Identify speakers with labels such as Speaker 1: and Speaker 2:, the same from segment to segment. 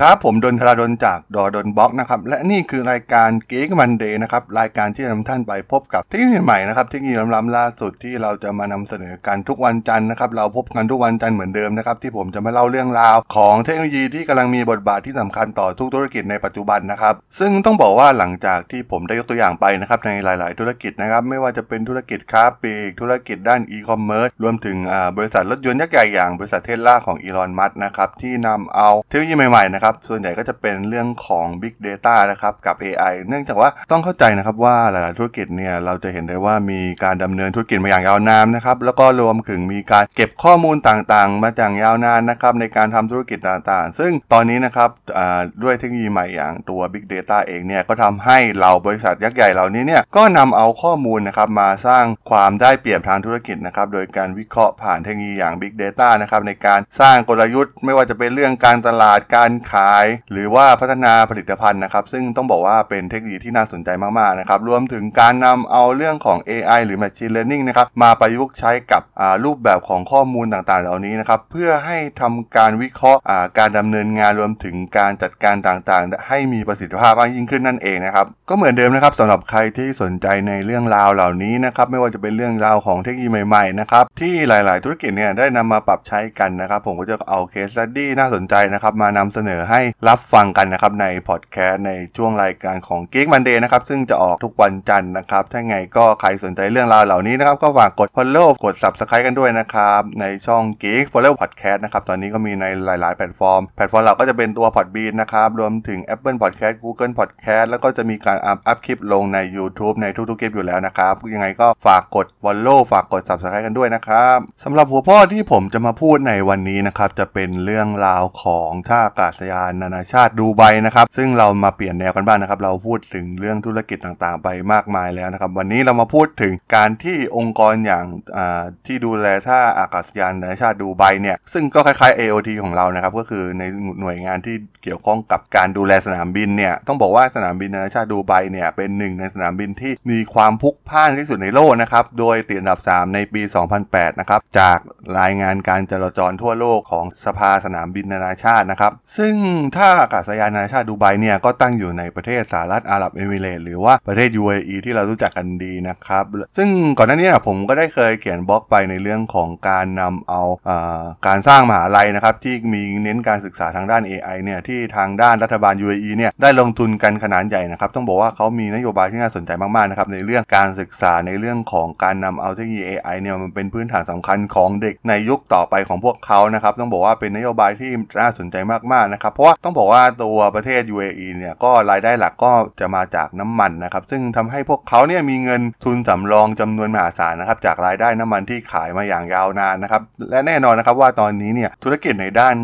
Speaker 1: ครับผมดนทราดนจากดอดนบล็อกนะครับและนี่คือรายการเก๊กมันเดย์นะครับรายการที่จะนำท่านไปพบกับเทคโนโลยีใหม่นะครับเทคโนโลยีล้ำๆล่าสุดที่เราจะมานำเสนอกันทุกวันจันทร์นะครับเราพบกันทุกวันจันทร์เหมือนเดิมนะครับที่ผมจะมาเล่าเรื่องราวของเทคโนโลยีที่กำลังมีบทบาทที่สำคัญต่อทุกธุรกิจในปัจจุบันนะครับซึ่งต้องบอกว่าหลังจากที่ผมได้ยกตัวอย่างไปนะครับในหลาย ๆ ธุรกิจนะครับไม่ว่าจะเป็นธุรกิจค้าปลีกธุรกิจด้านอีคอมเมิร์ซรวมถึงบริษัทรถยนต์ยักษ์ใหญ่อย่างบริษัทเทสลาของอีลอนมัสนะครับที่นำเอาเทคโนโลยีใหม่ๆนะครับส่วนใหญ่ก็จะเป็นเรื่องของ Big Data นะครับกับ AI เนื่องจากว่าต้องเข้าใจนะครับว่าหลายๆธุรกิจเนี่ยเราจะเห็นได้ว่ามีการดำเนินธุรกิจมาอย่างยาวนานนะครับแล้วก็รวมถึงมีการเก็บข้อมูลต่างๆ มาจากยาวนานนะครับในการทำธุรกิจต่างๆ ซึ่งตอนนี้นะครับด้วยเทคโนโลยีใหม่อย่างตัว Big Data เองเนี่ยก็ทำให้เราบริษัทยักษ์ใหญ่เหล่านี้เนี่ยก็นำเอาข้อมูลนะครับมาสร้างความได้เปรียบทางธุรกิจนะครับโดยการวิเคราะห์ผ่านเทคโนโลยีอย่าง Big Data นะครับในการสร้างกลยุทธ์ ไม่ว่าจะเป็นเรื่องการตลาดการขาย หรือว่าพัฒนาผลิตภัณฑ์นะครับซึ่งต้องบอกว่าเป็นเทคโนโลยีที่น่าสนใจมากๆนะครับรวมถึงการนำเอาเรื่องของ AI หรือ Machine Learning นะครับมาประยุกต์ใช้กับรูปแบบของข้อมูลต่างๆ เหล่านี้นะครับเพื่อให้ทำการวิเคราะห์การดำเนินงานรวมถึงการจัดการต่างๆ ให้มีประสิทธิภาพมากยิ่งขึ้นนั่นเองนะครับก็เหมือนเดิมนะครับสำหรับใครที่สนใจในเรื่องราวเหล่านี้นะครับไม่ว่าจะเป็นเรื่องราวของเทคโนโลยีใหม่ๆนะครับที่หลาย ๆ ธุรกิจเนี่ยได้นำมาปรับใช้กันนะครับ ผมก็จะเอาเคส e ดี้น่าสนใจนะครับมานำเสนอให้รับฟังกันนะครับในพอดแคสต์ในช่วงรายการของ Geek Monday นะครับซึ่งจะออกทุกวันจันทร์นะครับ ถ้าไงก็ใครสนใจเรื่องราวเหล่านี้นะครับ ก็ฝากกด follow กด subscribe กันด้วยนะครับ ในช่อง Geek Forever Podcast นะครับ ตอนนี้ก็มีในหลาย ๆ แพลตฟอร์ม แพลตฟอร์มเราก็จะเป็นตัว Podbean นะครับ รวมถึง Apple Podcast Google Podcast แล้วก็จะมีการอัพอัพคลิปลงใน YouTube ในทุกๆคลิปอยู่แล้วนะครับ ยังไงก็ฝากกด follow ฝากกด subscribe กันด้วยนะครับสำหรับหัวข้อที่ผมจะมาพูดในวันนี้นะครับจะเป็นเรื่องราวของท่าอากาศยานนานาชาติดูไบนะครับซึ่งเรามาเปลี่ยนแนวกันบ้างนะครับ เราพูดถึงเรื่องธุรกิจต่างๆ ไปมากมายแล้วนะครับ วันนี้เรามาพูดถึงการที่องค์กรอย่างที่ดูแลท่าอากาศยานนานาชาติดูไบเนี่ยซึ่งก็คล้ายๆ AOT ของเรานะครับก็คือในหน่วยงานที่เกี่ยวข้องกับการดูแลสนามบินเนี่ยต้องบอกว่าสนามบินนานาชาติดูไบเนี่ยเป็นหนึ่งในสนามบินที่มีความพลุกพล่านที่สุดในโลกนะครับโดยติดอันดับ 3 ในปี 2008 นะครับจากรายงานการจราจรทั่วโลกของสภาสนามบินนานาชาตินะครับ ซึ่งท่าอากาศยานนานาชาติดูไบเนี่ยก็ตั้งอยู่ในประเทศสหรัฐอาหรับเอมิเรตส์หรือว่าประเทศ UAE ที่เรารู้จักกันดีนะครับ ซึ่งก่อนหน้านี้ผมก็ได้เคยเขียนบล็อกไปในเรื่องของการนำเอาอการสร้างมหาลัยนะครับที่มีเน้นการศึกษาทางด้าน AI เนี่ยที่ทางด้านรัฐบาล UAE เนี่ยได้ลงทุนกันขนาดใหญ่นะครับต้องบอกว่าเขามีนโยบายที่น่าสนใจมากๆนะครับในเรื่องการศึกษาในเรื่องของการนำเอาเทคโนโลยี AI เนี่ยมันเป็นพื้นฐานสำคัญของเด็กในยุคต่อไปของพวกเขานะครับต้องบอกว่าเป็นนโยบายที่น่าสนใจมากๆนะครับเพราะว่าต้องบอกว่าตัวประเทศ UAE เนี่ยก็รายได้หลักก็จะมาจากน้ำมันนะครับซึ่งทำให้พวกเขาเนี่ยมีเงินทุนสำรองจำนวนมหาศาลนะครับจากรายได้น้ำมันที่ขายมาอย่างยาวนานนะครับและแน่นอนนะครับว่าตอนนี้เนี่ยธุรกิจในด้าน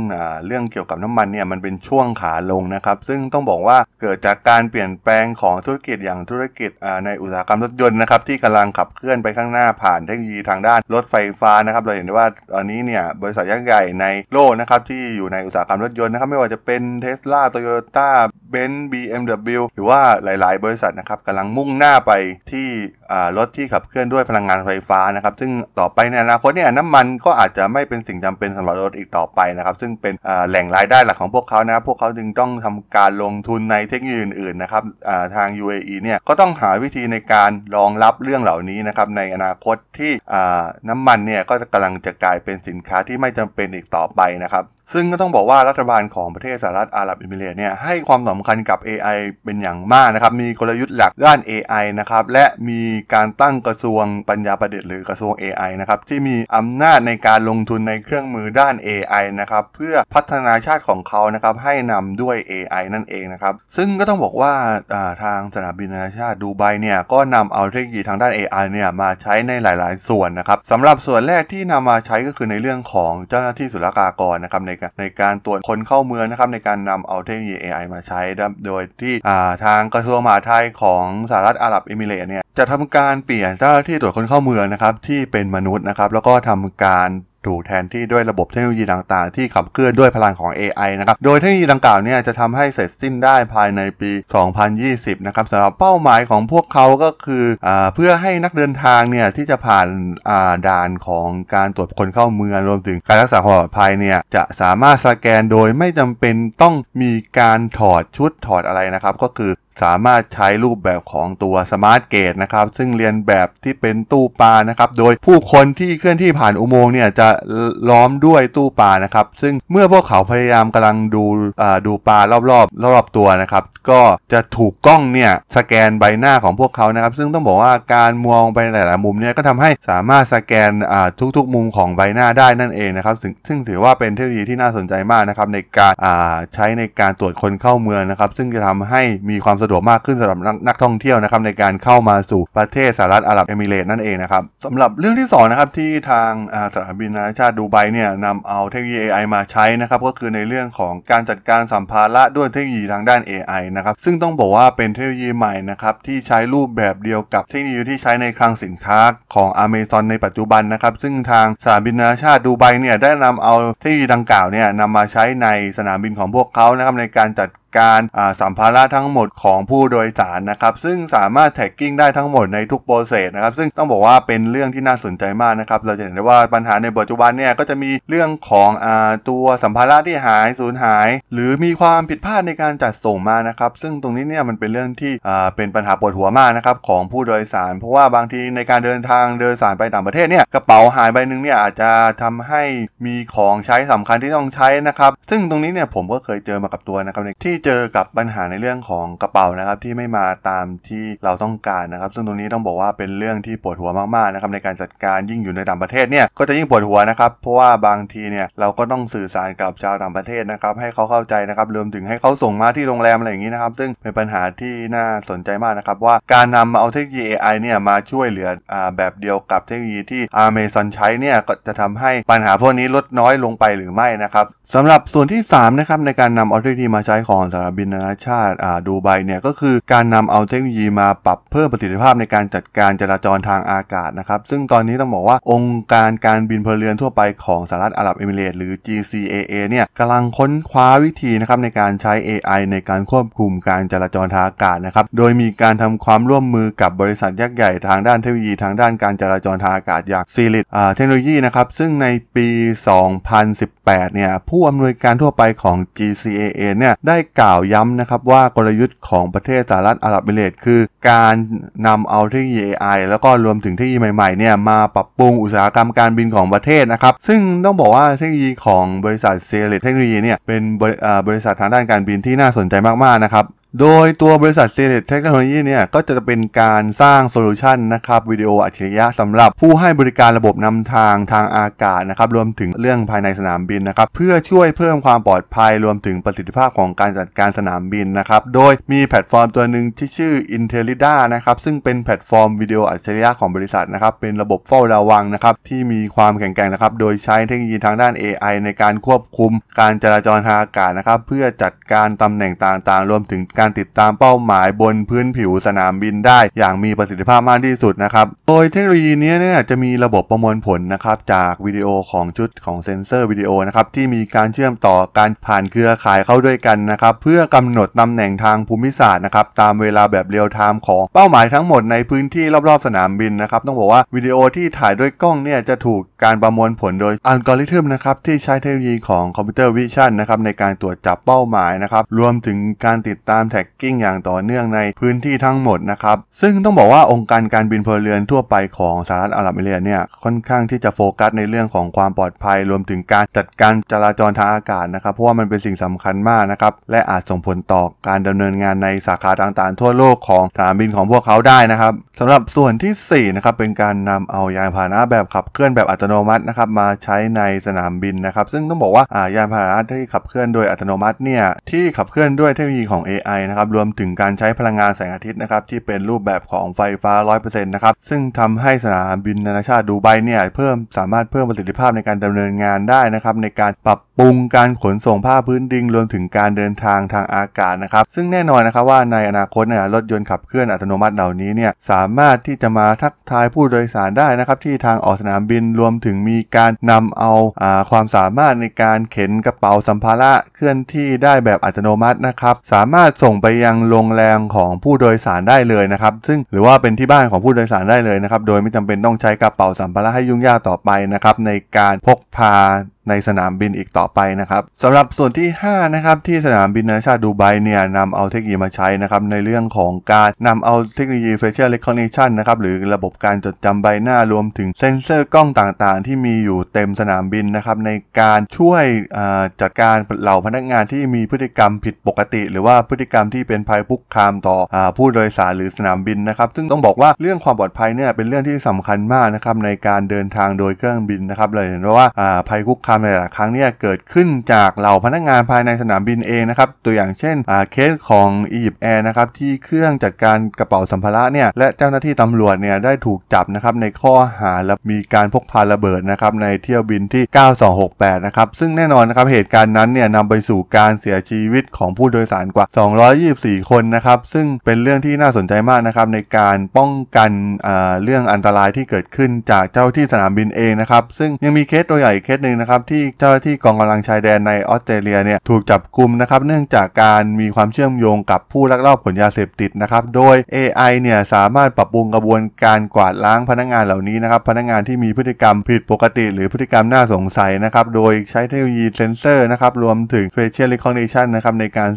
Speaker 1: เรื่องเกี่ยวกับน้ำมันเนี่ยมันเป็นช่วงขาลงนะครับซึ่งต้องบอกว่าเกิดจากการเปลี่ยนแปลงของธุรกิจอย่างธุรกิจในอุตสาหกรรมรถยนต์นะครับที่กำลังขับเคลื่อนไปข้างหน้าผ่านเทคโนโลยีทางด้านรถไฟฟ้านะครับเราเห็นได้ว่าตอนนี้เนี่ยบริษัทยักษ์ใหญ่ในโลกนะครับที่อยู่ในอุตสาหกรรมรถยนต์นะครับไม่ว่าจะเป็น Tesla Toyota Ben BMW หรือว่าหลาย ๆ บริษัทนะครับกำลังมุ่งหน้าไปที่รถที่ขับเคลื่อนด้วยพลังงานไฟฟ้านะครับ ซึ่งต่อไปในอนาคตเนี่ยน้ำมันก็อาจจะไม่เป็นสิ่งจำเป็นสำหรับรถอีกต่อไปนะครับ ซึ่งเป็นแหล่งรายได้หลักของพวกเขานะครับพวกเขาจึงต้องทำการลงทุนในเทคโนโลยีอื่นๆนะครับทาง UAE เนี่ยก็ต้องหาวิธีในการรองรับเรื่องเหล่านี้นะครับในอนาคตที่น้ำมันเนี่ยก็กำลังจะกลายเป็นสินค้าที่ไม่จำเป็นอีกต่อไปนะครับ ซึ่งก็ต้องบอกว่ารัฐบาลของประเทศสหรัฐอาหรับเอมิเรตเนี่ยให้ความสำคัญกับ AI เป็นอย่างมากนะครับ มีกลยุทธ์หลักด้าน AI นะครับ และมีการตั้งกระทรวงปัญญาประดิษฐ์หรือกระทรวง AI นะครับ ที่มีอำนาจในการลงทุนในเครื่องมือด้าน AI นะครับ เพื่อพัฒนาชาติของเขานะครับ ให้นำด้วย AI นั่นเองนะครับ ซึ่งก็ต้องบอกว่าทางสนามบินนานาชาติดูไบเนี่ยก็นำเอาเทคโนโลยีทางด้าน AI เนี่ยมาใช้ในหลาย ๆ ส่วนนะครับสำหรับส่วนแรกที่นำมาใช้ก็คือในเรื่องของเจ้าหน้าที่ศุลกากรนะครับในในการตรวจคนเข้าเมืองนะครับในการนำเอาเทคโนโลยี AI มาใช้ โดยที่ทางกระทรวงมหาดไทยของสหรัฐอาหรับเอมิเรตส์เนี่ยจะทำการเปลี่ยนเจ้าหน้าที่ตรวจคนเข้าเมืองนะครับที่เป็นมนุษย์นะครับแล้วก็ทำการ ถูกแทนที่ด้วยระบบเทคโนโลยีต่างๆ ที่ขับเคลื่อนด้วยพลังของ AI นะครับ โดยเทคโนโลยีดังกล่าวเนี่ยจะทำให้เสร็จสิ้นได้ภายในปี 2020 นะครับสำหรับเป้าหมายของพวกเขาก็คืออเพื่อให้นักเดินทางเนี่ยที่จะผ่านาด่านของการตรวจคนเข้าเมืองรวมถึงการรักษาความปลอดภัยเนี่ยจะสามารถสแกนโดยไม่จำเป็นต้องมีการถอดชุดถอดอะไรนะครับ ก็คือ สามารถใช้รูปแบบของตัวสมาร์ทเกตนะครับ ซึ่งเรียนแบบที่เป็นตู้ปลานะครับ โดยผู้คนที่เคลื่อนที่ผ่านอุโมงค์เนี่ยจะล้อมด้วยตู้ปลานะครับ ซึ่งเมื่อพวกเขาพยายามกำลังดูอ่าดูปลารอบๆรอบๆตัวนะครับ ก็จะถูกกล้องเนี่ยสแกนใบหน้าของพวกเขานะครับ ซึ่งต้องบอกว่าการมองไปหลายๆมุมเนี่ยก็ทำให้สามารถสแกนอ่าทุกๆ มุมของใบหน้าได้นั่นเองนะครับซึ่งซึ่งถือว่าเป็นเทคโนโลยีที่น่าสนใจมากนะครับในการอ่าใช้ในการตรวจคนเข้าเมืองนะครับ ซึ่งจะทำให้มีความสะดวกมากขึ้นสำหรับนักนักท่องเที่ยวนะครับในการเข้ามาสู่ประเทศสหรัฐอาหรับเอมิเรตส์นั่นเองนะครับสำหรับเรื่องที่สองนะครับที่ทางอ่าสนามบินนานาชาติดูไบเนี่ยนำเอาเทคโนโลยี AI มาใช้นะครับก็คือในเรื่องของการจัดการสัมภาระด้วยเทคโนโลยีทางด้าน AI นะครับซึ่งต้องบอกว่าเป็นเทคโนโลยีใหม่นะครับที่ใช้รูปแบบเดียวกับเทคโนโลยีที่ใช้ในคลังสินค้าของ Amazon ในปัจจุบันนะครับซึ่งทางสนามบินนานาชาติดูไบเนี่ยได้นำเอาเทคโนโลยีดังกล่าวเนี่ยนำมาใช้ในสนามบินของพวกเขานะครับในการจัดการสัมภาระทั้งหมดของผู้โดยสารนะครับ ซึ่งสามารถ tracking ได้ทั้งหมดในทุก process นะครับ ซึ่งต้องบอกว่าเป็นเรื่องที่น่าสนใจมากนะครับ เราจะเห็นได้ว่าปัญหาในปัจจุบันเนี่ยก็จะมีเรื่องของอตัวสัมภาระที่หายสูญหาย หรือมีความผิดพลาดในการจัดส่งมานะครับ ซึ่งตรงนี้เนี่ยมันเป็นเรื่องที่เป็นปัญหาปวดหัวมากนะครับของผู้โดยสาร เพราะว่าบางทีในการเดินทางเดินสารไปต่างประเทศเนี่ยกระเป๋าหายใบหนึ่งเนี่ยอาจจะทำให้มีของใช้สำคัญที่ต้องใช้นะครับ ซึ่งตรงนี้เนี่ยผมก็เคยเจอมากับตัวนะครับที่เจอกับปัญหาในเรื่องของกระเป๋านะครับที่ไม่มาตามที่เราต้องการนะครับ ซึ่งตรงนี้ต้องบอกว่าเป็นเรื่องที่ปวดหัวมากๆนะครับในการจัดการยิ่งอยู่ในต่างประเทศเนี่ยก็จะยิ่งปวดหัวนะครับเพราะว่าบางทีเนี่ยเราก็ต้องสื่อสารกับชาวต่างประเทศนะครับให้เขาเข้าใจนะครับรวมถึงให้เขาส่งมาที่โรงแรมอะไรอย่างนี้นะครับซึ่งเป็นปัญหาที่น่าสนใจมากนะครับว่าการนำเอาเทคโนโลยี AI เนี่ยมาช่วยเหลืออแบบเดียวกับเทคโนโลยีที่ Amazon ใช้เนี่ยก็จะทำให้ปัญหาพวกนี้ลดน้อยลงไปหรือไม่นะครับสำหรับส่วนที่3นะครับในการนำเอาเทคโนโลยีมาใช้ของสถานบินนานาชาติดูไบเนี่ยก็คือการนำเอาเทคโนโลยีมาปรับเพิ่มประสิทธิภาพในการจัดการจราจรทางอากาศนะครับซึ่งตอนนี้ต้องบอกว่าองค์การการบินพลเรือนทั่วไปของสหรัฐอาหรับเอมิเรต์หรือ GCAA เนี่ยกำลังค้นคว้าวิธีนะครับในการใช้ AI ในการควบคุมการจราจรทางอากาศนะครับโดยมีการทำความร่วมมือกับบริษัทยักษ์ใหญ่ทางด้านเทคโนโลยีทางด้านการจราจรทางอากาศอย่างซีริตเทคโนโลยีนะครับซึ่งในปี 2018 เนี่ยผู้อำนวยการทั่วไปของ GCAA เนี่ยได้กล่าวย้ำนะครับว่ากลยุทธ์ของประเทศสหรัฐอาหรับเอมิเรตส์คือ การนำเอาเทคโนโลยี AI แล้วก็รวมถึงเทคโนโลยีใหม่ๆเนี่ยมาปรับปรุงอุตสาหกรรมการบินของประเทศนะครับ ซึ่งต้องบอกว่าเทคโนโลยีของบริษัท Searidge Technology เนี่ยเป็นบริษัททางด้านการบินที่น่าสนใจมากๆนะครับ โดยตัวบริษัท s e l e t Technology เนี่ยก็จะเป็นการสร้างโซลูชันนะครับวิดีโออัจฉริยะสำหรับผู้ให้บริการระบบนำทางทางอากาศนะครับรวมถึงเรื่องภายในสนามบินนะครับเพื่อช่วยเพิ่มความปลอดภัยรวมถึงประสิทธิภาพของการจัดการสนามบินนะครับโดยมีแพลตฟอร์มตัวหนึ่งที่ชื่อ IntelliDAR นะครับซึ่งเป็นแพลตฟอร์มวิดีโออัจฉริยะของบริษัทนะครับเป็นระบบเฝ้าระวังนะครับที่มีความแข็งแกร่งนะครับโดยใช้เทคโนโลยีทางด้าน AI ในการควบคุม การจราจรทางอากาศนะครับเพื่อจัดการตำแหน่งต่างๆ รวมถึงการติดตามเป้าหมายบนพื้นผิวสนามบินได้ อย่างมีประสิทธิภาพมากที่สุดนะครับ โดยเทคโนโลยีนี้เนี่ยจะมีระบบประมวลผลนะครับจากวิดีโอของชุดของเซ็นเซอร์วิดีโอนะครับที่มีการเชื่อมต่อการผ่านเครือข่ายเข้าด้วยกันนะครับเพื่อกำหนดตำแหน่งทางภูมิศาสตร์นะครับตามเวลาแบบเรียลไทม์ของเป้าหมายทั้งหมดในพื้นที่รอบๆสนามบินนะครับต้องบอกว่าวิดีโอที่ถ่ายด้วยกล้องเนี่ยจะถูกการประมวลผลโดยอัลกอริทึมนะครับที่ใช้เทคโนโลยีของ computer vision นะครับในการตรวจจับเป้าหมายนะครับรวมถึงการติดตามแท็กกิ้งอย่างต่อเนื่องในพื้นที่ทั้งหมดนะครับ ซึ่งต้องบอกว่าองค์การการบินพลเรือนทั่วไปของสหรัฐอาหรับเอมิเรตส์เนี่ยค่อนข้างที่จะโฟกัสในเรื่องของความปลอดภัย รวมถึงการจัดการจราจรทางอากาศนะครับ เพราะว่ามันเป็นสิ่งสำคัญมากนะครับ และอาจส่งผลต่อการดำเนินงานในสาขาต่างๆ ทั่วโลกของสนามบินของพวกเขาได้นะครับสำหรับส่วนที่4นะครับเป็นการนำเอายานพาหนะแบบขับเคลื่อนแบบอัตโนมัตินะครับมาใช้ในสนามบินนะครับ ซึ่งต้องบอกว่าอ่ายานพาหนะที่ขับเคลื่อนโดยอัตโนมัติเนี่ยที่ขับเคลื่อนด้วยเทคโนโลยีของ AI นะครับรวมถึงการใช้พลังงานแสงอาทิตย์นะครับที่เป็นรูปแบบของไฟฟ้า 100%นะครับซึ่งทำให้สนามบินนานาชาติดูไบเนี่ยเพิ่มสามารถเพิ่มประสิทธิภาพในการดำเนินงานได้นะครับในการปรับปรุงการขนส่งภาคพื้นดินรวมถึงการเดินทางทางอากาศนะครับซึ่งแน่นอนนะครับว่าในอนาคตเนี่ยรถยนต์ขับเคลื่อนอัตโนมัติเหล่านี้เนี่ยสามารถที่จะมาทักทายผู้โดยสารได้นะครับที่ทางออกสนามบินรวมถึงมีการนำเอาอาความสามารถในการเข็นกระเป๋าสัมภาระเคลื่อนที่ได้แบบอัตโนมัตินะครับสามารถส่งไปยังโรงแรมของผู้โดยสารได้เลยนะครับ ซึ่งหรือว่าเป็นที่บ้านของผู้โดยสารได้เลยนะครับ โดยไม่จำเป็นต้องใช้กระเป๋าสัมภาระให้ยุ่งยากต่อไปนะครับในการพกพาในสนามบินอีกต่อไปนะครับสำหรับส่วนที่5นะครับที่สนามบินนานาชาติดูไบเนี่ยนำเอาเทคโนโลยีมาใช้นะครับในเรื่องของการนำเอาเทคโนโลยี facial recognition นะครับหรือระบบการจดจำใบหน้ารวมถึงเซ็นเซอร์กล้องต่างๆ ที่มีอยู่เต็มสนามบินนะครับในการช่วยจัดการเหล่าพนักงานที่มีพฤติกรรมผิดปกติ หรือว่าพฤติกรรมที่เป็นภัยคุกคามต่ออผู้โดยสารหรือสนามบินนะครับซึ่งต้องบอกว่าเรื่องความปลอดภัยเนี่ยเป็นเรื่องที่สำคัญมากนะครับในการเดินทางโดยเครื่องบินนะครับเลยเห็นว่าภัยคุกคามในหลายครั้งเนี่ยเกิดขึ้นจากเหล่าพนักงานภายในสนามบินเองนะครับ ตัวอย่างเช่นเคสของอียิปต์แอร์นะครับที่เครื่องจัดการกระเป๋าสัมภาระเนี่ยและเจ้าหน้าที่ตำรวจเนี่ยได้ถูกจับนะครับในข้อหาและมีการพกพาระเบิดนะครับในเที่ยวบินที่ 9268 นะครับซึ่งแน่นอนนะครับเหตุการณ์นั้นเนี่ยนำไปสู่การเสียชีวิตของผู้โดยสารกว่า 224 คนนะครับซึ่งเป็นเรื่องที่น่าสนใจมากนะครับในการป้องกันเรื่องอันตรายที่เกิดขึ้นจากเจ้าที่สนามบินเองนะครับซึ่งยังมีเคสตัวใหญ่เคสหนึ่งนะครับที่เจ้าหน้าที่กองกำลังชายแดนในออสเตรเลียเนี่ยถูกจับกลุ่มนะครับเนื่องจากการมีความเชื่อมโยงกับผู้ลักลอบขนยาเสพติดนะครับโดย AI เนี่ยสามารถปรับปรุงกระบวนการกวาดล้างพนักงานเหล่านี้นะครับพนักงานที่มีพฤติกรรมผิดปกติ หรือพฤติกรรมน่าสงสัยนะครับโดยใช้เทคโนโลยีเซนเซอร์นะครับรวมถึง facial recognition นะครับในการ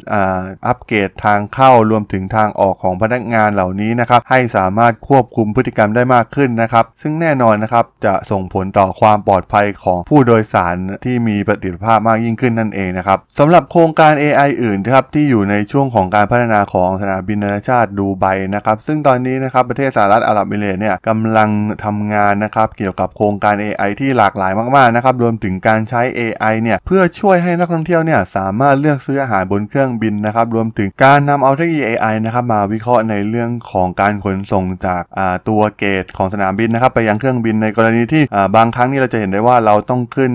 Speaker 1: อัปเกรดทางเข้ารวมถึงทางออกของพนักงานเหล่านี้นะครับให้สามารถควบคุมพฤติกรรมได้มากขึ้นนะครับซึ่งแน่นอนนะครับจะส่งผลต่อความปลอดภัยของผู้โดยสารที่มีประสิทธิภาพมากยิ่งขึ้นนั่นเองนะครับสำหรับโครงการ AI อื่นครับที่อยู่ในช่วงของการพัฒนาของสนามบินนานาชาติดูไบนะครับ ซึ่งตอนนี้นะครับประเทศสหรัฐอาหรับเอมิเรตเนี่ยกำลังทำงานนะครับเกี่ยวกับโครงการ AI ที่หลากหลายมากๆนะครับรวมถึงการใช้ AI เนี่ยเพื่อช่วยให้นักท่องเที่ยวเนี่ยสามารถเลือกซื้ออาหารบนเครื่องบินนะครับรวมถึงการนำเอาเทคโนโลยี AI นะครับมาวิเคราะห์ในเรื่องของการขนส่งจากตัวเกตของสนามบินนะครับไปยังเครื่องบินในกรณีที่บางครั้งนี่เราจะเห็นได้ว่าเราต้องขึ้น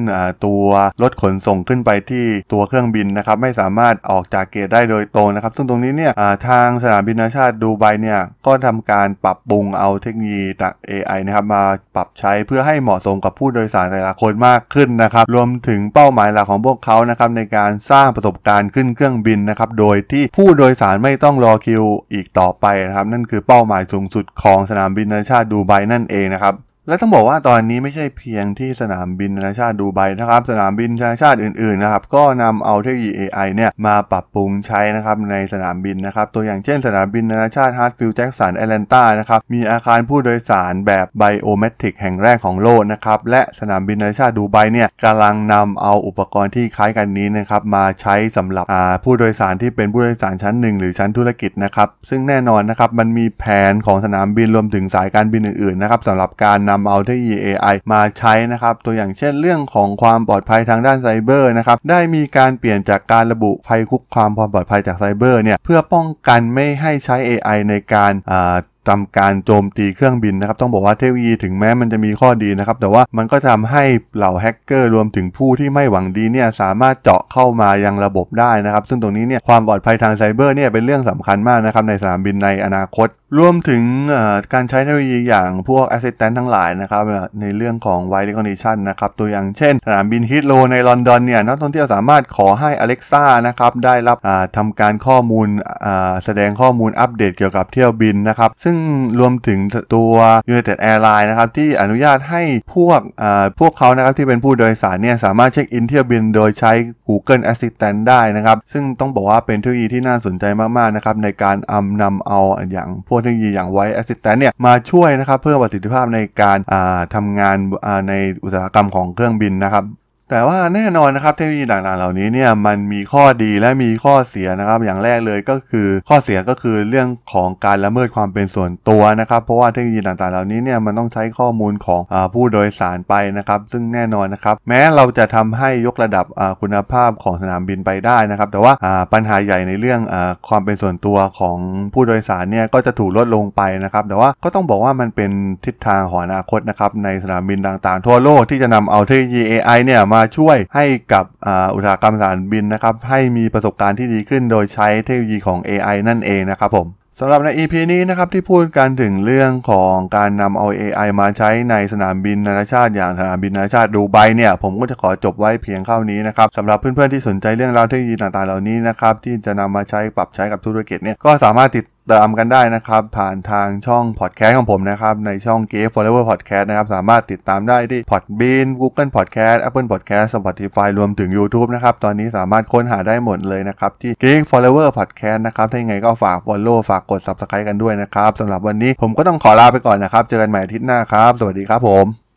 Speaker 1: ตัวรถขนส่งขึ้นไปที่ตัวเครื่องบินนะครับไม่สามารถออกจากเกตได้โดยตรงนะครับ ซึ่งตรงนี้เนี่ยทางสนามบินนานาชาติดูไบเนี่ยก็ทำการปรับปรุงเอาเทคโนโลยีจาก AI นะครับมาปรับใช้เพื่อให้เหมาะสมกับผู้โดยสารแต่ละคนมากขึ้นนะครับ รวมถึงเป้าหมายหลักของพวกเขานะครับในการสร้างประสบการณ์ขึ้นเครื่องบินนะครับโดยที่ผู้โดยสารไม่ต้องรอคิวอีกต่อไปนะครับนั่นคือเป้าหมายสูงสุดของสนามบินนานาชาติดูไบนั่นเองนะครับ และต้องบอกว่าตอนนี้ไม่ใช่เพียงที่สนามบินนานาชาติดูไบนะครับ สนามบินนานาชาติอื่นๆนะครับก็นำเอาเทคโนโลยี AI เนี่ยมาปรับปรุงใช้นะครับในสนามบินนะครับ ตัวอย่างเช่นสนามบินนานาชาติ Hartsfield-Jackson Atlanta นะครับมีอาคารผู้โดยสารแบบ biometric แห่งแรกของโลกนะครับและสนามบินนานาชาติดูไบเนี่ยกำลังนำเอาอุปกรณ์ที่คล้ายกันนี้นะครับมาใช้สำหรับผู้โดยสารที่เป็นผู้โดยสารชั้น 1 หรือชั้นธุรกิจนะครับซึ่งแน่นอนนะครับมันมีแผนของสนามบินรวมถึงสายการบินอื่นๆนะครับสำหรับการนำเอาเทคโนโลยี AI มาใช้นะครับ ตัวอย่างเช่นเรื่องของความปลอดภัยทางด้านไซเบอร์นะครับ ได้มีการเปลี่ยนจากการระบุภัยคุกคามความปลอดภัยจากไซเบอร์เนี่ย เพื่อป้องกันไม่ให้ใช้ AI ในการ ทำการโจมตีเครื่องบินนะครับต้องบอกว่าเทคโนโลยีถึงแม้มันจะมีข้อดีนะครับแต่ว่ามันก็ทำให้เหล่าแฮกเกอร์รวมถึงผู้ที่ไม่หวังดีเนี่ยสามารถเจาะเข้ามายังระบบได้นะครับ ซึ่งตรงนี้เนี่ยความปลอดภัยทางไซเบอร์เนี่ยเป็นเรื่องสำคัญมากนะครับในสนามบินในอนาคต รวมถึงการใช้เทคโนโลยีอย่างพวก Assistant ทั้งหลายนะครับในเรื่องของ Voice Recognition นะครับตัวอย่างเช่น สนามบินฮิตโลในลอนดอนเนี่ยนักท่องเที่ยวสามารถขอให้ Alexa นะครับได้รับทำการข้อมูลแสดงข้อมูลอัปเดตเกี่ยวกับเที่ยวบินนะครับซึ่งรวมถึงตัว United Airlines นะครับที่อนุญาตให้พวกพวกเขานะครับที่เป็นผู้โดยสารเนี่ยสามารถเช็คอินเที่ยวบินโดยใช้ Google Assistant ได้นะครับ ซึ่งต้องบอกว่าเป็นเทคโนโลยีที่น่าสนใจมากๆนะครับในการอำนำเอาอย่างพวกเทคโนโลยีอย่าง Voice Assistant เนี่ยมาช่วยนะครับเพิ่มประสิทธิภาพในการทำงานในอุตสาหกรรมของเครื่องบินนะครับ แต่ว่าแน่นอนนะครับเทคโนโลยีต่างๆเหล่านี้เนี่ยมันมีข้อดีและมีข้อเสียนะครับ อย่างแรกเลยก็คือข้อเสียก็คือเรื่องของการละเมิดความเป็นส่วนตัวนะครับ เพราะว่าเทคโนโลยีต่างๆเหล่านี้เนี่ยมันต้องใช้ข้อมูลของอผู้โดยสารไปนะครับ ซึ่งแน่นอนนะครับ แม้เราจะทำให้ยกระดับคุณภาพของสนามบินไปได้นะครับ แต่ว่าปัญหาใหญ่ในเรื่องอความเป็นส่วนตัวของผู้โดยสารเนี่ยก็จะถูกลดลงไปนะครับ แต่ว่าก็ต้องบอกว่ามันเป็นทิศทางของอนาคตนะครับในสนามบินต่างๆ ทั่วโลกที่จะนำเอาเทคโนโลยี AI เนี่ยมาาช่วยให้กับอุตสาหกรรมสนามบินนะครับให้มีประสบการณ์ที่ดีขึ้นโดยใช้เทคโนโลยีของ AI นั่นเองนะครับผมสำหรับใน EP นี้นะครับที่พูดกันถึงเรื่องของการนำเอา AI มาใช้ในสนามบินนานาชาติอย่างสนามบินนานาชาติดูไบเนี่ยผมก็จะขอจบไว้เพียงเท่านี้นะครับสำหรับเพื่อนๆที่สนใจเรื่องราวเทคโนโลยีต่างๆเหล่านี้นะครับที่จะนำมาใช้ปรับใช้กับธุรกิจเนี่ยก็สามารถติด ตามกันได้นะครับ ผ่านทางช่องพอดแคสต์ของผมนะครับ ในช่อง g a m e Forever Podcast นะครับ สามารถติดตามได้ที่ Podbean Google Podcast Apple Podcast Spotify รวมถึง YouTube นะครับ ตอนนี้สามารถค้นหาได้หมดเลยนะครับ ที่ g a m e Forever Podcast นะครับ ถ้ายังไงก็ฝาก follow ฝากกด subscribe กันด้วยนะครับสำหรับวันนี้ผมก็ต้องขอลาไปก่อนนะครับ เจอกันใหม่อาทิตย์หน้าครับ สวัสดีครับผม